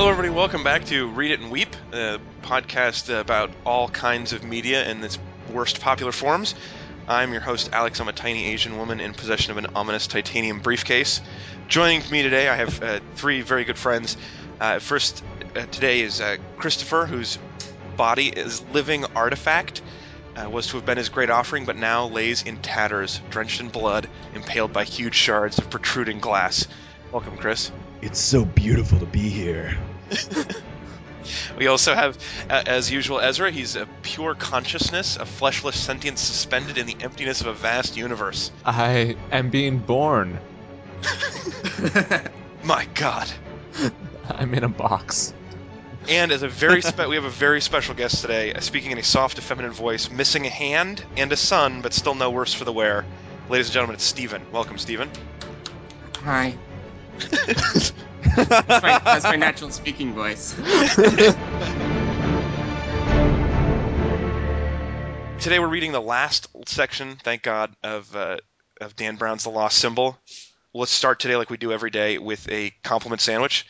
Hello, everybody. Welcome back to Read It and Weep, a podcast about all kinds of media in its worst popular forms. I'm your host, Alex. I'm a tiny Asian woman in possession of an ominous titanium briefcase. Joining me today, I have uh, three very good friends. Uh, first, uh, today is uh, Christopher, whose body is living artifact. Uh, was to have been his great offering, but now lays in tatters, drenched in blood, impaled by huge shards of protruding glass. Welcome, Chris. It's so beautiful to be here. We also have, uh, as usual, Ezra. He's a pure consciousness, a fleshless sentience suspended in the emptiness of a vast universe. I am being born. My God. I'm in a box. And as a very spe- we have a very special guest today, uh, speaking in a soft, effeminate voice, missing a hand and a son, but still no worse for the wear. Ladies and gentlemen, it's Stephen. Welcome, Stephen. Hi. That's, my, that's my natural speaking voice. Today we're reading the last section, thank God, of uh, of Dan Brown's The Lost Symbol. Let's start today, like we do every day, with a compliment sandwich.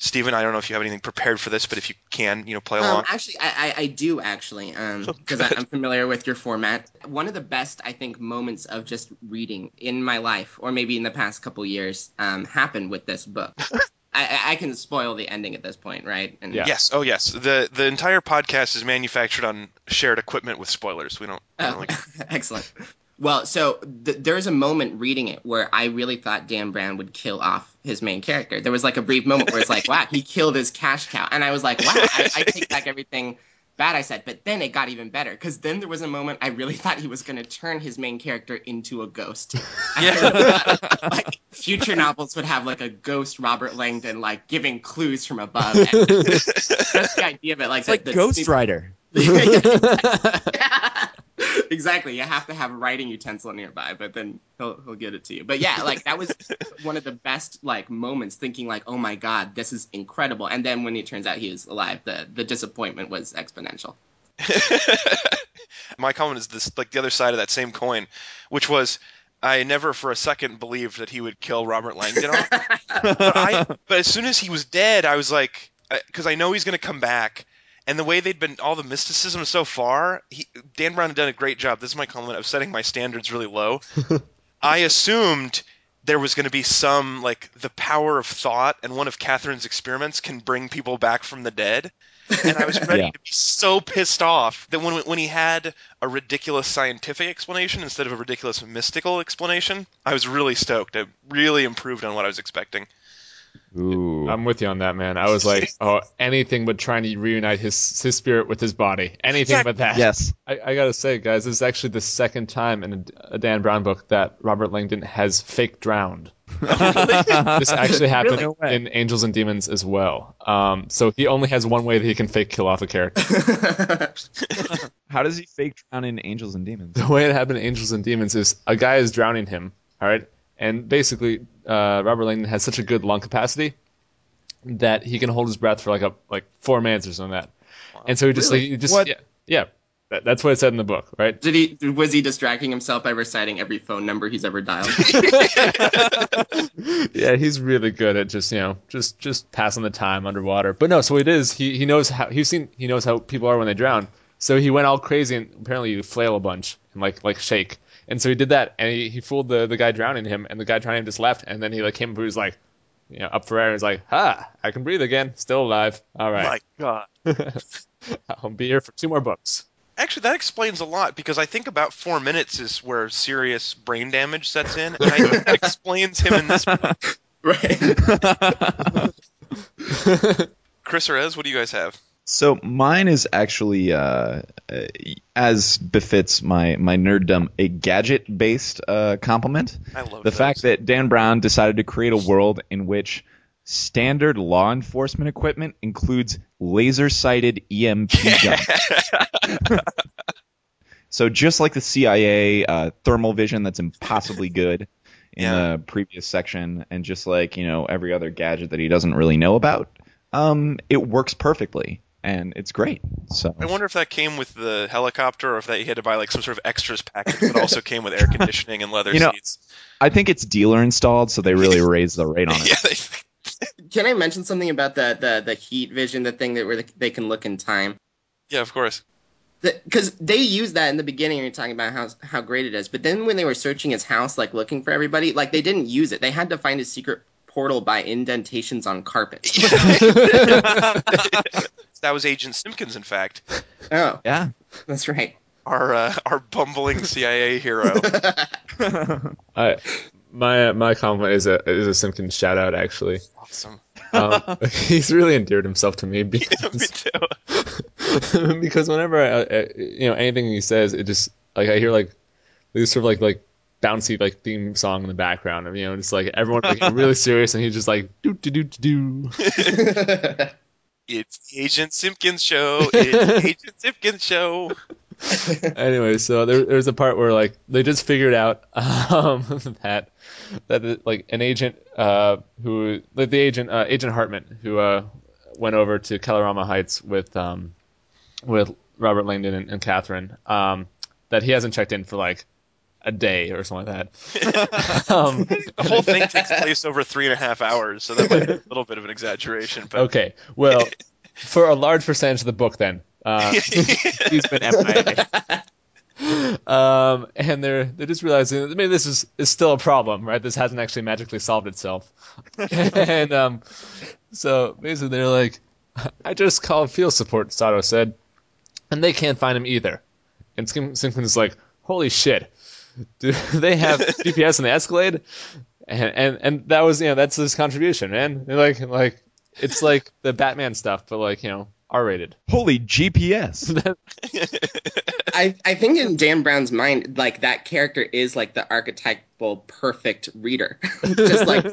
Stephen, I don't know if you have anything prepared for this, but if you can, you know, play along. Um, actually, I, I, I do actually, because um, I'm familiar with your format. One of the best, I think, moments of just reading in my life, or maybe in the past couple years, um, happened with this book. I, I can spoil the ending at this point, right? And Yeah. Yes. Oh, yes. the The entire podcast is manufactured on shared equipment with spoilers. We don't. we don't Oh, like- excellent. Well, so th- there's a moment reading it where I really thought Dan Brown would kill off his main character. There was like a brief moment where it's like, wow, he killed his cash cow, and I was like, wow, I, I take back everything bad I said. But then it got even better because then there was a moment I really thought he was going to turn his main character into a ghost. Yeah. like future novels would have like a ghost Robert Langdon like giving clues from above. And just the idea of it, like It's like the, Ghost the, Rider. exactly. You have to have a writing utensil nearby, but then he'll he'll get it to you. But yeah, like that was one of the best like moments. Thinking like, oh my god, this is incredible. And then when it turns out he was alive, the the disappointment was exponential. My comment is this, like the other side of that same coin, which was. I never for a second believed that he would kill Robert Langdon but, I, but as soon as he was dead, I was like, uh, because I know he's going to come back. And the way they'd been, all the mysticism so far, he, Dan Brown had done a great job. This is my comment of setting my standards really low. I assumed there was going to be some, like, the power of thought, and one of Catherine's experiments can bring people back from the dead. And I was ready Yeah. to be so pissed off that when when he had a ridiculous scientific explanation instead of a ridiculous mystical explanation, I was really stoked. It really improved on what I was expecting. Ooh. I'm with you on that, man. I was like, oh, anything but trying to reunite his his spirit with his body. Anything but that. yes. I, I gotta say, guys, this is actually the second time in a, a Dan Brown book that Robert Langdon has fake drowned. This actually happened Really? In Angels and Demons as well. Um, so he only has one way that he can fake kill off a character. How does he fake drown in Angels and Demons? the way it happened in Angels and Demons is a guy is drowning him, all right, and basically uh, Robert Langdon has such a good lung capacity that he can hold his breath for like a like four minutes or something like that, and so he just Really? like, he just What? yeah yeah that, that's what it said in the book, right? Did he was he distracting himself by reciting every phone number he's ever dialed? yeah, he's really good at just you know just just passing the time underwater. But no, so it is he he knows how he's seen he knows how people are when they drown. So he went all crazy and apparently you flail a bunch and like like shake. And so he did that and he, he fooled the, the guy drowning him and the guy drowning him just left and then he like came up and he was like you know up for air and he's like ha I can breathe again still alive all right My God. I'll be here for two more books. Actually, that explains a lot because I think about four minutes is where serious brain damage sets in, and I think that explains him in this. book. right. Chris or Ez, what do you guys have? So mine is actually, uh, uh, as befits my my nerddom, a gadget-based uh, compliment. I love the fact that Dan Brown decided to create a world in which standard law enforcement equipment includes laser-sighted EMP guns. so just like the CIA, uh, thermal vision that's impossibly good in Yeah. the previous section, and just like you know every other gadget that he doesn't really know about, um, it works perfectly and it's great. So I wonder if that came with the helicopter, or if that you had to buy like some sort of extras package that also came with air conditioning and leather You know, seats. I think it's dealer installed, so they really raised the rate on it. Yeah, they, can I mention something about the the the heat vision, the thing that where they can look in time? Yeah, of course. Because they used that in the beginning, you're talking about how how great it is. But then when they were searching his house, like looking for everybody, like they didn't use it. They had to find a secret portal by indentations on carpet. that was Agent Simpkins, in fact, oh, Yeah. that's right. our uh, our bumbling CIA hero. I, my my compliment is a is a Simpkins shout out actually. awesome. Um, he's really endeared himself to me Me because too. because whenever I, I, you know anything he says, it just like I hear like this sort of like like bouncy like theme song in the background, and you know just like everyone like really serious, and he's just like do do do do. It's Agent Simpkins show. It's Agent Simpkins show. anyway, so there, there's a part where like they just figured out um, that that like an agent uh, who like the agent uh, Agent Hartman who uh, went over to Kalorama Heights with um, with Robert Langdon and, and Catherine um, that he hasn't checked in for like a day or something like that. um, The whole thing takes place over three and a half hours, so that might be a little bit of an exaggeration. But okay, well, for a large percentage of the book, then. Uh, He's been MIA. um, and they're they're just realizing that maybe this is, is still a problem, right? This hasn't actually magically solved itself. and um, so basically, they're like, "I just called field support," Sato said, and they can't find him either. And Skim- Simpkins is like, "Holy shit! Do they have GPS in the Escalade?" And and and that was you know that's his contribution, man. They're like like it's like the Batman stuff, but like you know R rated. Holy GPS. I, I think in Dan Brown's mind, like that character is like the archetypal perfect reader, just like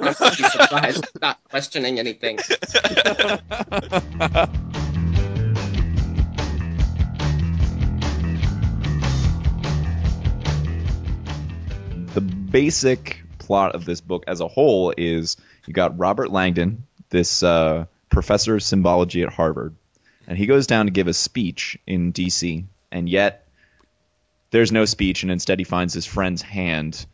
not questioning anything. Basic plot of this book as a whole is you got Robert Langdon, this uh, professor of symbology at Harvard, and he goes down to give a speech in D.C. and yet there's no speech, and instead he finds his friend's hand,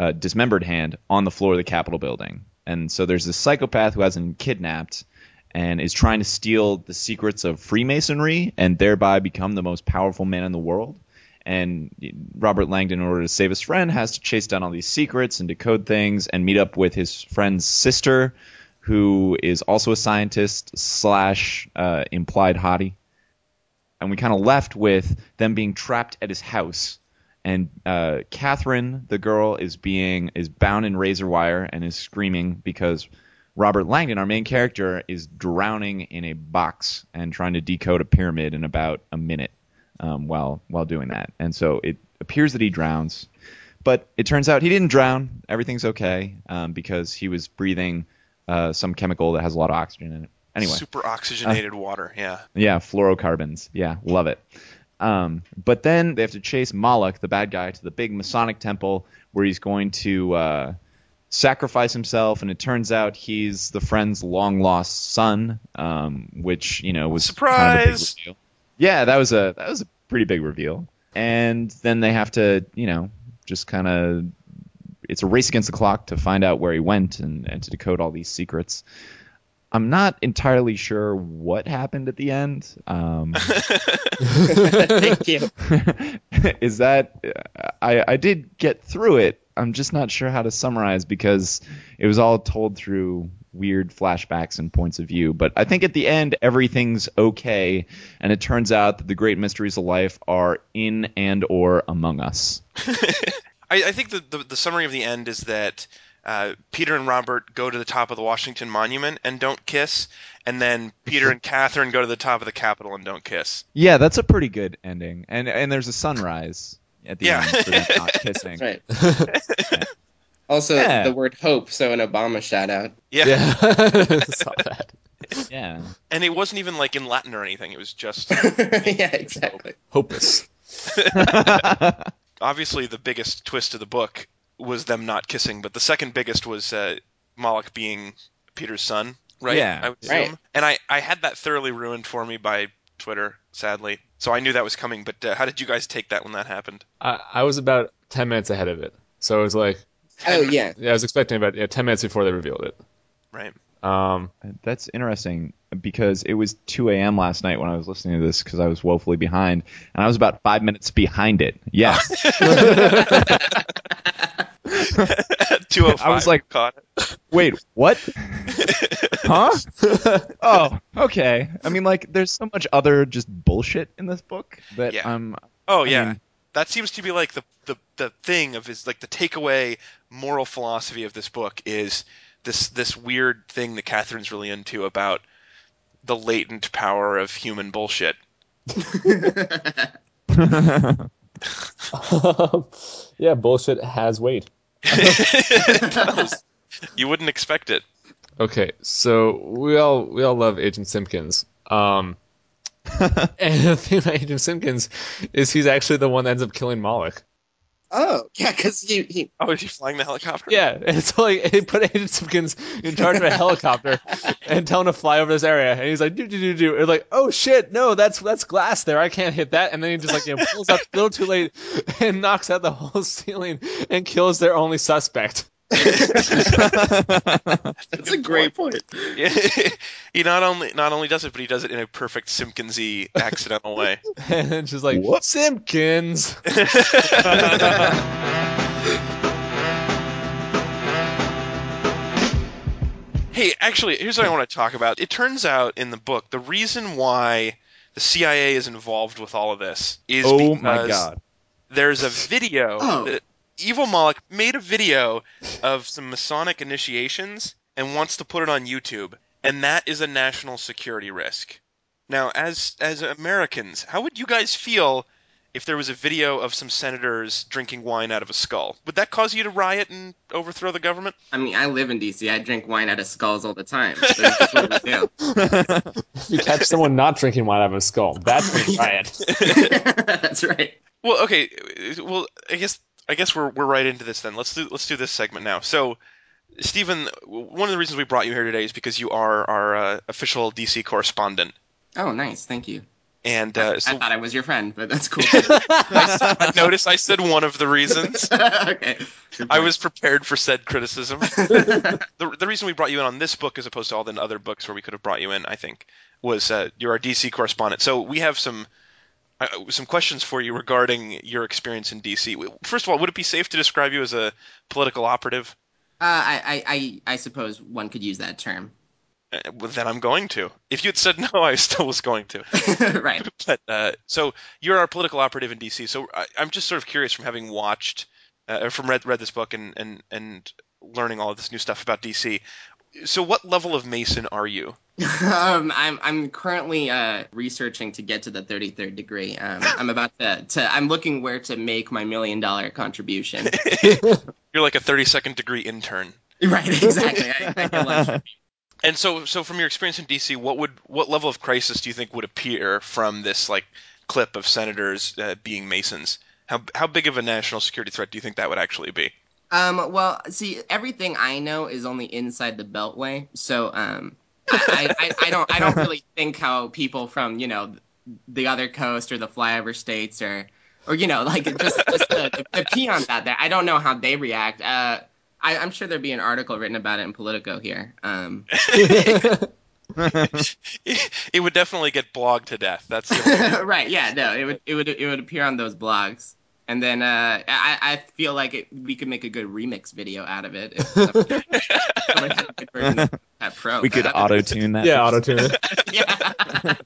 uh, dismembered hand, on the floor of the Capitol building. And so there's this psychopath who has him kidnapped and is trying to steal the secrets of Freemasonry and thereby become the most powerful man in the world. And Robert Langdon, in order to save his friend, has to chase down all these secrets and decode things and meet up with his friend's sister, who is also a scientist slash uh, implied hottie. And we kind of left with them being trapped at his house. And uh, Catherine, the girl, is being is bound in razor wire and is screaming because Robert Langdon, our main character, is drowning in a box and trying to decode a pyramid in about a minute um, while while doing that. And so it appears that he drowns, but it turns out he didn't drown. Everything's okay um, because he was breathing uh, some chemical that has a lot of oxygen in it. Anyway, super oxygenated water. Yeah. yeah, fluorocarbons. Yeah, love it. Um, but then they have to chase Mal'akh, the bad guy, to the big Masonic temple where he's going to uh, sacrifice himself, and it turns out he's the friend's long lost son, um, which you know was kind of a big Surprise! reveal. Yeah, that was a that was a pretty big reveal. And then they have to, you know, just kind of it's a race against the clock to find out where he went and, and to decode all these secrets. I'm not entirely sure what happened at the end. Um, Thank you. is that I, I did get through it. I'm just not sure how to summarize because it was all told through weird flashbacks and points of view. But I think at the end everything's okay, and it turns out that the great mysteries of life are in and or among us. I, I think the, the the summary of the end is that uh, Peter and Robert go to the top of the Washington Monument and don't kiss, and then Peter and Catherine go to the top of the Capitol and don't kiss. Yeah, that's a pretty good ending. And and there's a sunrise at the Yeah. end for them not kissing. Right. Also, Yeah. the word hope, so an Obama shout out. Yeah. Yeah, saw that. Yeah. and it wasn't even like in Latin or anything. It was just yeah, exactly. Hopeless. obviously the biggest twist of the book was them not kissing, but the second biggest was uh, Mal'akh being Peter's son, right? Yeah. I would Right. And I, I had that thoroughly ruined for me by Twitter, sadly. So I knew that was coming. But uh, how did you guys take that when that happened? I, I was about ten minutes ahead of it, so I was like Oh yeah. yeah, I was expecting about yeah, ten minutes before they revealed it. Right. Um, That's interesting because it was 2 a.m. last night when I was listening to this because I was woefully behind, and I was about five minutes behind it. Yes, Two oh five. I was like- caught it. Wait, what? huh? oh, okay. I mean, like, there's so much other just bullshit in this book that Yeah. um. Oh I yeah, mean- that seems to be like the, the the thing of his like the takeaway moral philosophy of this book is this this weird thing that Catherine's really into about the latent power of human bullshit. yeah, bullshit has weight. It does. You wouldn't expect it. Okay, so we all we all love Agent Simpkins. Um, and the thing about Agent Simpkins is he's actually the one that ends up killing Mal'akh. oh, yeah, because he, he Oh, is he flying the helicopter? Yeah, and so like they put Agent Simpkins in charge of a helicopter and tell him to fly over this area, and he's like, do do do do, and like, oh shit, no, that's that's glass there, I can't hit that, and then he just like you know pulls up a little too late and knocks out the whole ceiling and kills their only suspect. that's a great point. he not only not only does it, but he does it in a perfect Simpkinsy accidental way. And she's like, Whoop. Simpkins. Hey, actually, here's what I want to talk about. It turns out in the book, the reason why the CIA is involved with all of this is oh because my god. there's a video. Oh. that Evil Mal'akh made a video of some Masonic initiations and wants to put it on YouTube, and that is a national security risk. Now, as as Americans, how would you guys feel if there was a video of some senators drinking wine out of a skull? Would that cause you to riot and overthrow the government? I mean, I live in DC. I drink wine out of skulls all the time. So it's just what we do. If you catch someone not drinking wine out of a skull, that's a riot. That's right. Well, okay. Well, I guess I guess we're we're right into this then. Let's do let's do this segment now. So, Stephen, one of the reasons we brought you here today is because you are our uh, official DC correspondent, Oh, nice. Thank you. and uh, I so thought I was your friend, but that's cool. I notice I said one of the reasons. okay. I was prepared for said criticism. the, the reason we brought you in on this book as opposed to all the other books where we could have brought you in, I think, was uh, you're our DC correspondent. So we have some uh, some questions for you regarding your experience in DC. First of all, would it be safe to describe you as a political operative? Uh, I, I, I, I suppose one could use that term. Uh, well, then I'm going to. If you had said no, I still was going to. right. But uh, so you're our political operative in DC. So I, I'm just sort of curious from having watched, uh, or from read read this book and and and learning all of this new stuff about DC. So what level of Mason are you? um, I'm I'm currently uh, researching to get to the 33rd degree. Um, I'm about to, to I'm looking where to make my million dollar contribution. You're like a 32nd degree intern. right. Exactly. I, I. And so so from your experience in DC, what would what level of crisis do you think would appear from this like clip of senators uh, being Masons? How how big of a national security threat do you think that would actually be? Um, well, see, everything I know is only inside the Beltway, so um, I, I, I don't I don't really think how people from you know the other coast or the flyover states or or you know like just, just the, the peons out there. I don't know how they react. Uh, I, I'm sure there'd be an article written about it in Politico here. Um, it would definitely get blogged to death. That's the right? Yeah, no, it would it would it would appear on those blogs. And then uh, I, I feel like it, we could make a good remix video out of it. If somebody, somebody had a good version of that pro. We could auto tune that. yeah, auto tune it. yeah.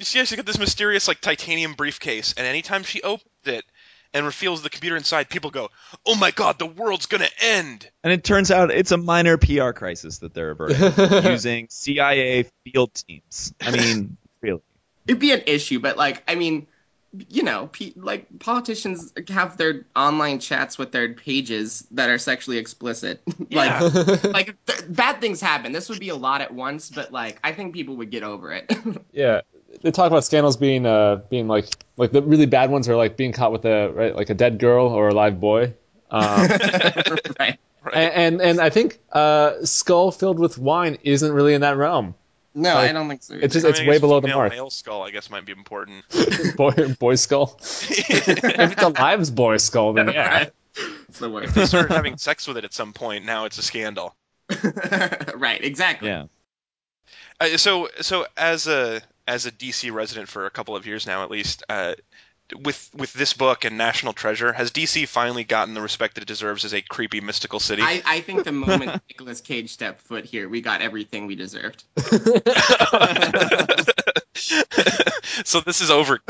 she actually got this mysterious like titanium briefcase, and anytime she opens it and reveals the computer inside, people go, "Oh my god, the world's gonna end!" And it turns out it's a minor PR crisis that they're averting using CIA field teams. I mean, really. It'd be an issue, but like, I mean, you know, pe- like politicians have their online chats with their pages that are sexually explicit. Yeah. like, like th- bad things happen. This would be a lot at once, but like, I think people would get over it. yeah, they talk about scandals being uh being like like the really bad ones are like being caught with a right like a dead girl or a live boy. Um, right. Right. and, and and I think uh, skull filled with wine isn't really in that realm. No, Like, I don't think so. It's just I it's mean, way below the mark. Male skull, I guess, might be important. boy boy skull. if it's a live boy skull, then yeah. Right. It's the worst. they started having sex with it at some point. Now it's a scandal. right, exactly. Yeah. Uh, so so as a as a DC resident for a couple of years now at least, uh, with with this book and National Treasure, has DC finally gotten the respect that it deserves as a creepy mystical city? I, I think the moment Nicolas Cage stepped foot here, we got everything we deserved. so this is over.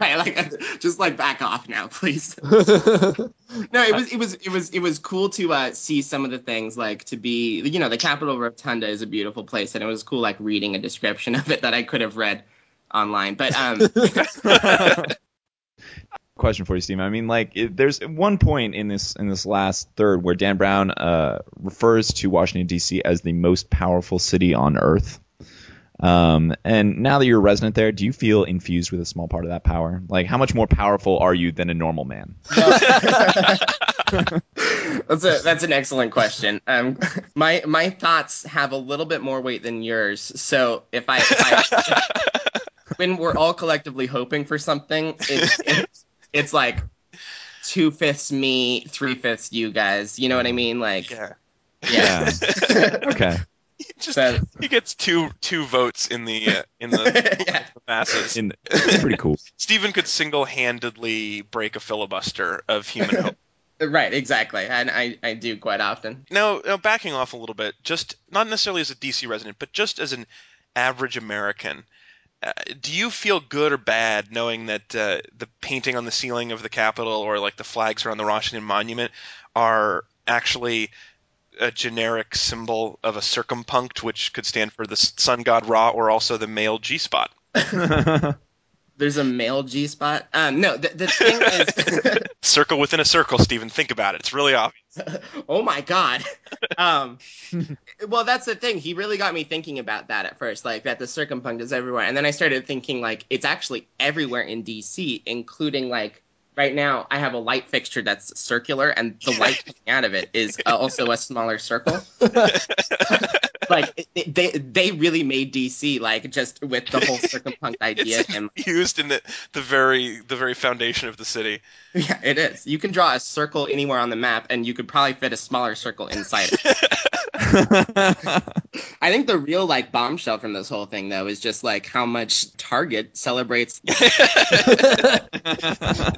right, like just like back off now, please. no, it was it was it was it was cool to uh, see some of the things like to be you know the Capitol Rotunda is a beautiful place and it was cool like reading a description of it that I could have read online. But um, Question for you, Steve. I mean, like, it, there's one point in this in this last third where Dan Brown uh, refers to Washington D.C. as the most powerful city on Earth. Um, and now that you're a resident there, do you feel infused with a small part of that power? Like, how much more powerful are you than a normal man? that's a that's an excellent question. Um, my my thoughts have a little bit more weight than yours. So if I, if I when we're all collectively hoping for something, it's it's, it's like two fifths me, three fifths you guys. You know what I mean? Like Yeah. yeah. okay. Just So- he gets two two votes in the uh, in the, Yeah. the masses. In, pretty cool. Stephen could single-handedly break a filibuster of human hope. Right, exactly. And I, I do quite often. Now, now, backing off a little bit, just not necessarily as a DC resident, but just as an average American, uh, do you feel good or bad knowing that uh, the painting on the ceiling of the Capitol or like the flags around the Washington Monument are actually a generic symbol of a circumpunct, which could stand for the sun god Ra or also the male G spot? There's a male G spot. Um, no, the, the thing is, Circle within a circle, Stephen. Think about it. It's really obvious. oh my god. Um, well, that's the thing. He really got me thinking about that at first, like that the circumpunct is everywhere, and then I started thinking like it's actually everywhere in DC, including like right now I have a light fixture that's circular, and the light coming out of it is uh, also a smaller circle. like they they really made DC like just with the whole circumpunct idea It's and used in the, the very the very foundation of the city. Yeah, it is. You can draw a circle anywhere on the map, and you could probably fit a smaller circle inside it. I think the real like bombshell from this whole thing, though, is just like how much Target celebrates.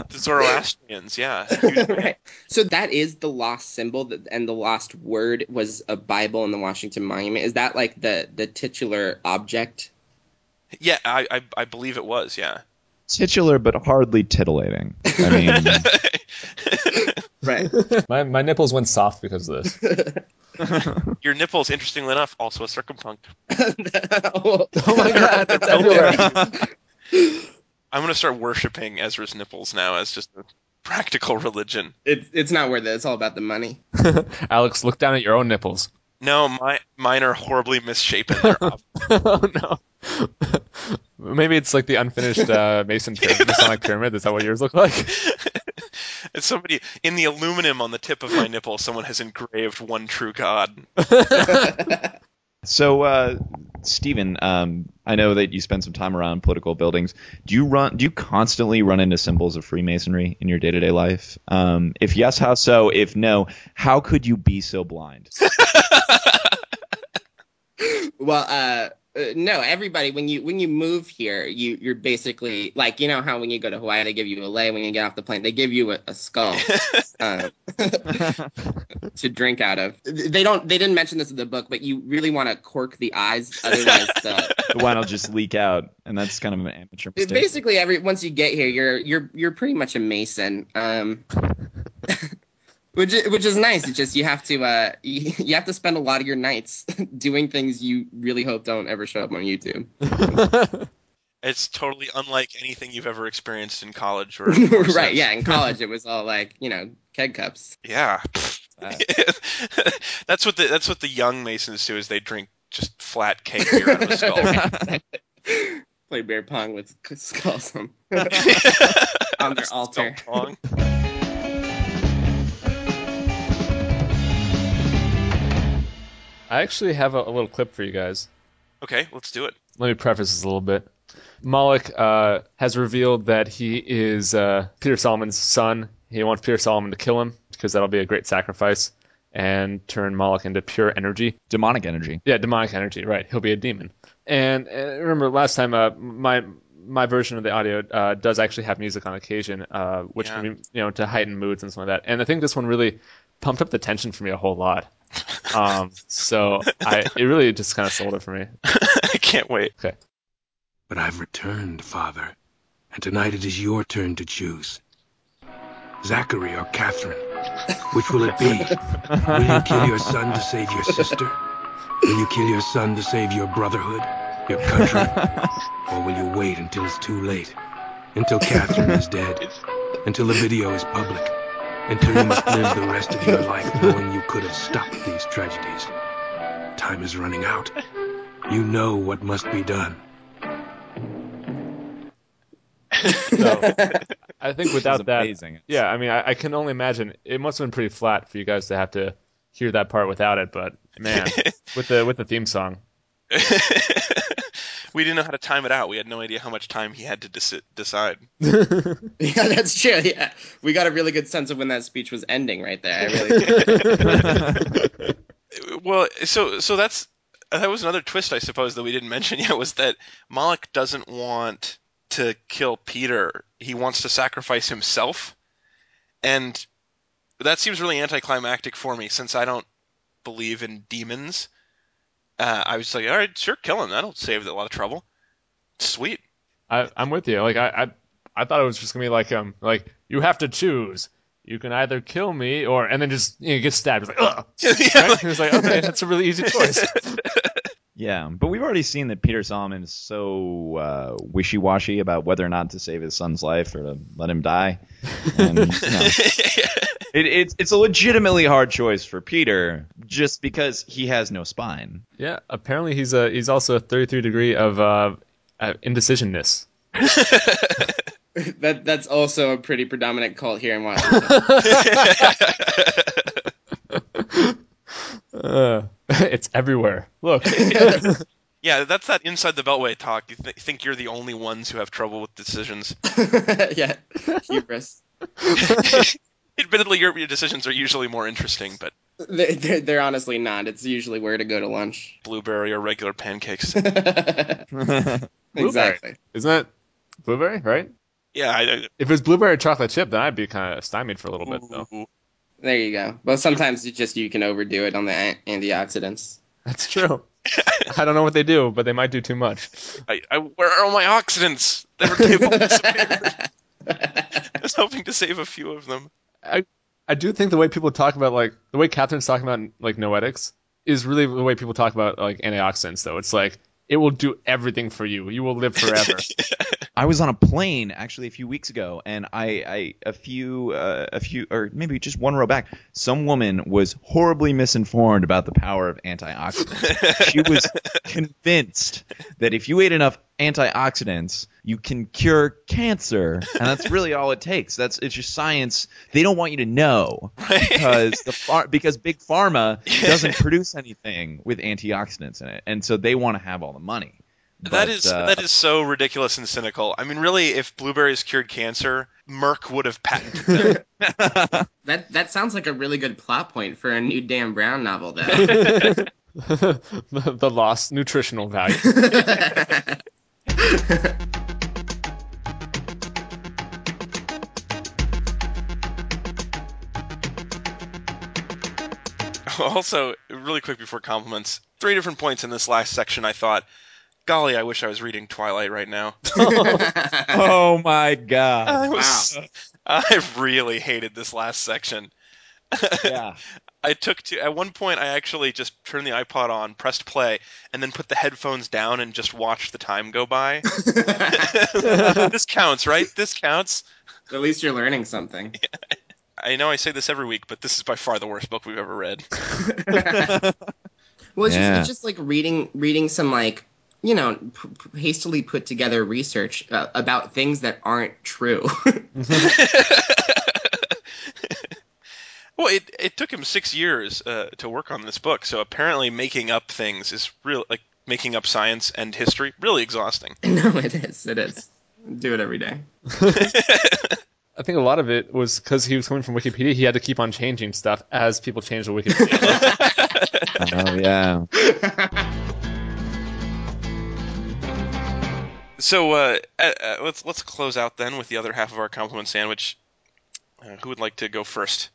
The Zoroastrians, yeah. Right. So that is the lost symbol, that, and the lost word was a Bible in the Washington Monument. Is that like the the titular object? Yeah, I, I I believe it was. Yeah. Titular, but hardly titillating. I mean, Right. my my nipples went soft because of this. Your nipples, interestingly enough, also a circumpunct. oh my God, that's everywhere. I'm gonna start worshiping Ezra's nipples now as just a practical religion. It's it's not worth it. It's all about the money. Alex, look down at your own nipples. No, my mine are horribly misshapen. Oh no. Maybe it's like the unfinished uh, Mason pyramid, Masonic pyramid. Is that what yours look like? And somebody in the aluminum on the tip of my nipple, someone has engraved one true God. so, uh, Stephen, um, I know that you spend some time around political buildings. Do you run? Do you constantly run into symbols of Freemasonry in your day-to-day life? Um, if yes, how so? If no, how could you be so blind? Well, uh, uh, no. Everybody, when you when you move here, you you're basically like you know how when you go to Hawaii they give you a lei when you get off the plane they give you a, a skull uh, to drink out of. They don't they didn't mention this in the book, but you really want to cork the eyes, otherwise the. the wine will just leak out, and that's kind of an amateur mistake. Basically, every once you get here, you're you're you're pretty much a mason. Um, which is, which is nice. It's just you have to uh you, you have to spend a lot of your nights doing things you really hope don't ever show up on YouTube. It's totally unlike anything you've ever experienced in college or right? Yeah. In college, it was all like you know keg cups. Yeah. Uh, that's what the that's what the young Masons do is they drink just flat cake beer out of a skull. Play beer pong with skulls on, on their altar. Pong. I actually have a, a little clip for you guys. Okay, let's do it. Let me preface this a little bit. Mal'akh uh, has revealed that he is uh, Peter Solomon's son. He wants Peter Solomon to kill him because that'll be a great sacrifice. and turn Mal'akh into pure energy. Demonic energy. Yeah, demonic energy. Right, he'll be a demon. And, and remember last time, uh, my my version of the audio uh, does actually have music on occasion, uh, which Yeah. can be you know to heighten moods and something like that. And I think this one really pumped up the tension for me a whole lot. Um, so I it really just kind of sold it for me. I can't wait. Okay. But I've returned, Father, and tonight it is your turn to choose. Zachary or Catherine, which will it be? Will you kill your son to save your sister? Will you kill your son to save your brotherhood, your country? Or will you wait until it's too late? Until Catherine is dead? Until the video is public? Until you must live the rest of your life knowing you could have stopped these tragedies? Time is running out. You know what must be done. So I think without that, amazing. yeah, I mean, I, I can only imagine it must have been pretty flat for you guys to have to hear that part without it. But man, with the with the theme song, we didn't know how to time it out. We had no idea how much time he had to deci- decide. yeah, that's true. Yeah, we got a really good sense of when that speech was ending right there. I really. Well, so so that's that was another twist, I suppose, that we didn't mention yet was that Mal'akh doesn't want to kill Peter. He wants to sacrifice himself, and that seems really anticlimactic for me since I don't believe in demons. Uh, I was like, all right, sure, kill him. That'll save a lot of trouble. Sweet. I, I'm with you. Like I, I I thought it was just gonna be like um like you have to choose. You can either kill me or and then just you know, get stabbed. It's like ugh. Yeah, Right? It's like okay, that's a really easy choice. Yeah, but we've already seen that Peter Solomon is so uh, wishy-washy about whether or not to save his son's life or to let him die. And, you know, it, it's it's a legitimately hard choice for Peter just because he has no spine. Yeah, apparently he's a he's also a 33 degree of uh, uh indecisionness. that that's also a pretty predominant cult here in Washington. Uh, it's everywhere. Look, yeah, that's that inside the beltway talk. You th- think you're the only ones who have trouble with decisions. yeah, hubris. Admittedly, your, your decisions are usually more interesting, but They're, they're, they're honestly not. It's usually where to go to lunch. blueberry or regular pancakes. exactly. isn't that blueberry? Right? yeah, I, If it's blueberry chocolate chip, then I'd be kind of stymied for a little bit though. Ooh. There you go. But sometimes you just you can overdo it on the an- antioxidants. That's true. I don't know what they do, but they might do too much. I, I, where are all my oxidants? They were they've all disappeared. I was hoping to save a few of them. I I do think the way people talk about like the way Catherine's talking about like noetics is really the way people talk about like antioxidants though. It's like it will do everything for you. You will live forever. I was on a plane actually a few weeks ago, and I, I a few, uh, a few, or maybe just one row back, some woman was horribly misinformed about the power of antioxidants. she was convinced that if you ate enough antioxidants, you can cure cancer, and that's really all it takes. That's it's just science. They don't want you to know because the phar- because big pharma doesn't produce anything with antioxidants in it, and so they want to have all the money. that But, is uh, that is so ridiculous and cynical. I mean, really, if blueberries cured cancer, Merck would have patented them. That that sounds like a really good plot point for a new Dan Brown novel, though. the, the lost nutritional value. also, really quick before compliments, three different points in this last section. I thought, golly, I wish I was reading Twilight right now. oh my god! I was, I really hated this last section. Yeah. I took to at one point I actually just turned the iPod on, pressed play, and then put the headphones down and just watched the time go by. this counts, right? This counts. At least you're learning something. I know I say this every week, but this is by far the worst book we've ever read. Well, it's, Yeah. just, it's just like reading reading some like you know p- p- hastily put together research uh, about things that aren't true. Well, it it took him six years uh, to work on this book, so apparently making up things is real like making up science and history really exhausting. no, it is. It is. Do it every day. I think a lot of it was because he was coming from Wikipedia. He had to keep on changing stuff as people changed the Wikipedia. Oh yeah. So uh, uh, uh, let's let's close out then with the other half of our compliment sandwich. Uh, who would like to go first?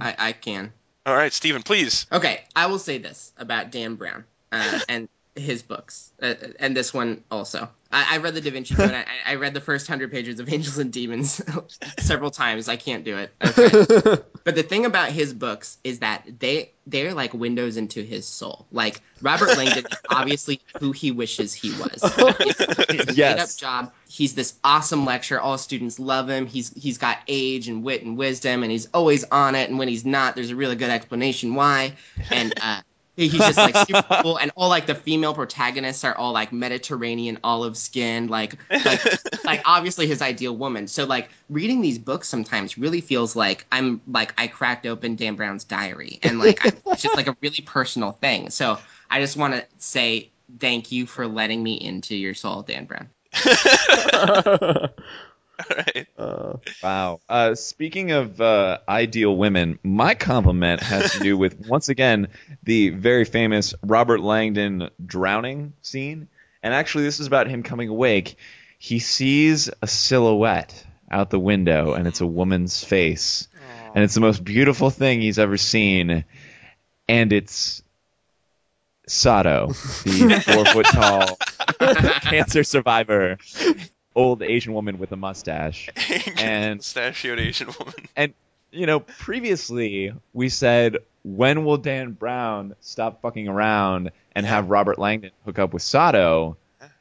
I, I can. All right, Stephen, please. Okay, I will say this about Dan Brown uh, and his books, uh, and this one also. I, I read the Da Vinci Code. I, I read the first hundred pages of Angels and Demons several times. I can't do it. Okay. but the thing about his books is that they they're like windows into his soul. Like Robert Langdon is obviously who he wishes he was. It's a Yes. up job. He's this awesome lecturer. All students love him. He's he's got age and wit and wisdom, and he's always on it. And when he's not, there's a really good explanation why. And uh, he's just like super cool. And all like the female protagonists are all like Mediterranean olive skinned, like like like obviously his ideal woman. So like reading these books sometimes really feels like I'm like I cracked open Dan Brown's diary, and like I, it's just like a really personal thing. So I just want to say thank you for letting me into your soul, Dan Brown. All right. Uh, Wow. Uh, speaking of uh, ideal women, my compliment has to do with once again the very famous Robert Langdon drowning scene. And actually, this is about him coming awake. He sees a silhouette out the window, and it's a woman's face, and it's the most beautiful thing he's ever seen. And it's Sato, the four foot tall cancer survivor, old Asian woman with a mustache. And- mustachioed Asian woman. And you know, previously we said, when will Dan Brown stop fucking around and have Robert Langdon hook up with Sato?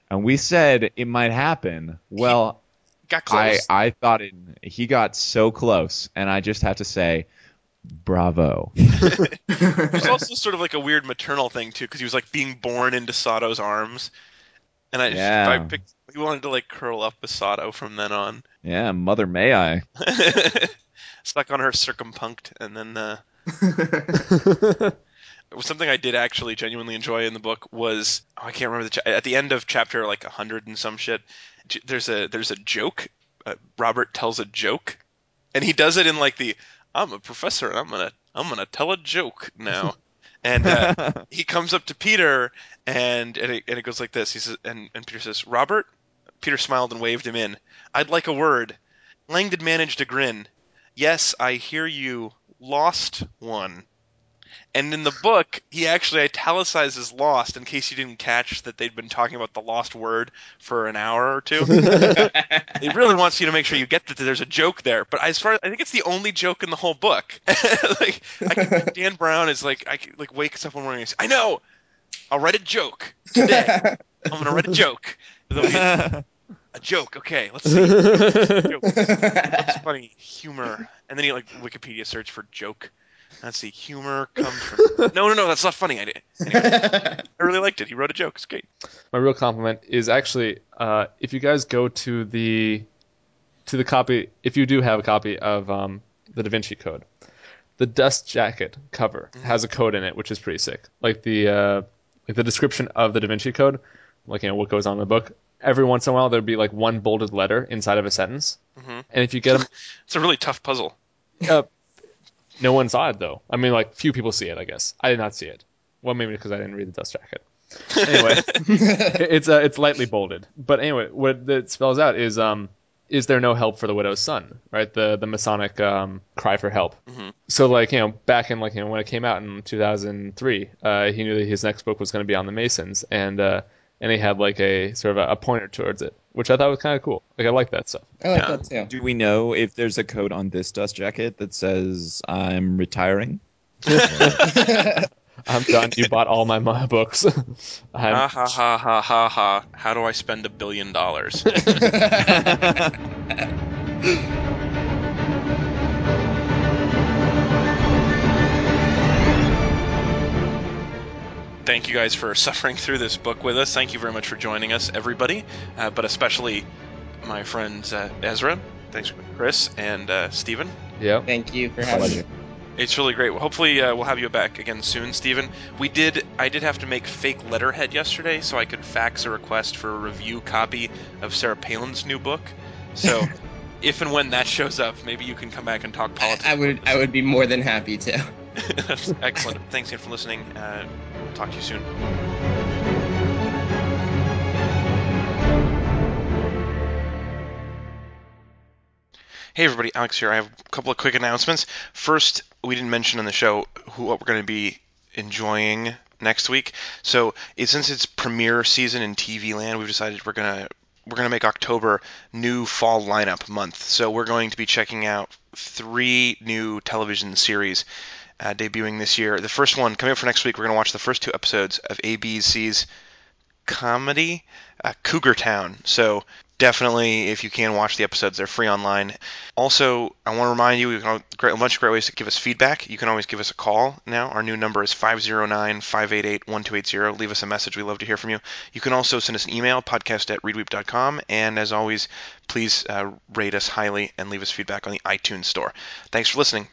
And we said it might happen. Well, Got I, close. I thought it, he got so close, and I just have to say, bravo. There's also sort of like a weird maternal thing too, because he was like being born into Sato's arms, and I, Yeah. I picked. He wanted to like curl up with Sato from then on. Yeah, mother may I. Stuck on her circumpunct, and then uh, something I did actually genuinely enjoy in the book was oh, I can't remember the cha- at the end of chapter like a hundred and some shit. There's a there's a joke. Uh, Robert tells a joke, and he does it in like the I'm a professor and I'm gonna I'm gonna tell a joke now. And uh, he comes up to Peter and and it, and it goes like this. He says and, and Peter says, "Robert." Peter smiled and waved him in. "I'd like a word." Langdon managed a grin. "Yes, I hear you. Lost one." And in the book, he actually italicizes lost in case you didn't catch that they'd been talking about the lost word for an hour or two. it really wants you to make sure you get that there's a joke there. But as far as, I think it's the only joke in the whole book. like I can, Dan Brown is like I can, like wakes up one morning and says, "I know, I'll write a joke today. I'm gonna write a joke. It'll be a joke. Okay, let's see. Joke. What's funny? Humor. And then he like Wikipedia search for joke. Let's see. Humor comes from. No, no, no. That's not funny. I did. Anyway, I really liked it. He wrote a joke. It's great. my real compliment is actually uh, if you guys go to the to the copy if you do have a copy of um, the Da Vinci Code, the dust jacket cover has a code in it which is pretty sick. Like the uh, like the description of the Da Vinci Code, like you know what goes on in the book. Every once in a while there'd be like one bolded letter inside of a sentence, Mhm. and if you get them, It's a really tough puzzle. uh, no one saw it though. I mean, like few people see it. I guess I did not see it. Well, maybe because I didn't read the dust jacket. Anyway, it's uh, it's lightly bolded. But anyway, what it spells out is um is there no help for the widow's son? Right, the the Masonic um, cry for help. Mhm. So like you know back in like you know when it came out in 2003, uh, he knew that his next book was going to be on the Masons, and uh, and he had like a sort of a, a pointer towards it, which I thought was kind of cool. Like I like that stuff. I like Yeah. that too. Do we know if there's a code on this dust jacket that says I'm retiring? I'm done. You bought all my, my books. I'm, Ha ha ha ha ha ha. How do I spend a billion dollars? Thank you guys for suffering through this book with us. Thank you very much for joining us, everybody, uh, but especially my friends uh, Ezra. Thanks, Chris and uh, Stephen. yeah. Thank you for having me. It's really great. Well, hopefully, uh, we'll have you back again soon, Stephen. We did. I did have to make fake letterhead yesterday, so I could fax a request for a review copy of Sarah Palin's new book. So, if and when that shows up, maybe you can come back and talk politics. I would I would be more than happy to. Excellent. Thanks again for listening. Uh, talk to you soon. Hey everybody, Alex here. I have a couple of quick announcements. First, we didn't mention on the show who what we're going to be enjoying next week. So, it, since it's premiere season in TV land, we've decided we're gonna we're gonna make October new fall lineup month. So we're going to be checking out three new television series uh, debuting this year. The first one coming up for next week, we're going to watch the first two episodes of ABC's comedy, uh, Cougar Town. So definitely, if you can watch the episodes, they're free online. Also, I want to remind you, we have a bunch of great ways to give us feedback. You can always give us a call now. Our new number is 509-588-1280. Leave us a message. We love to hear from you. You can also send us an email, podcast at readweep.com. And as always, please uh, rate us highly and leave us feedback on the iTunes store. Thanks for listening.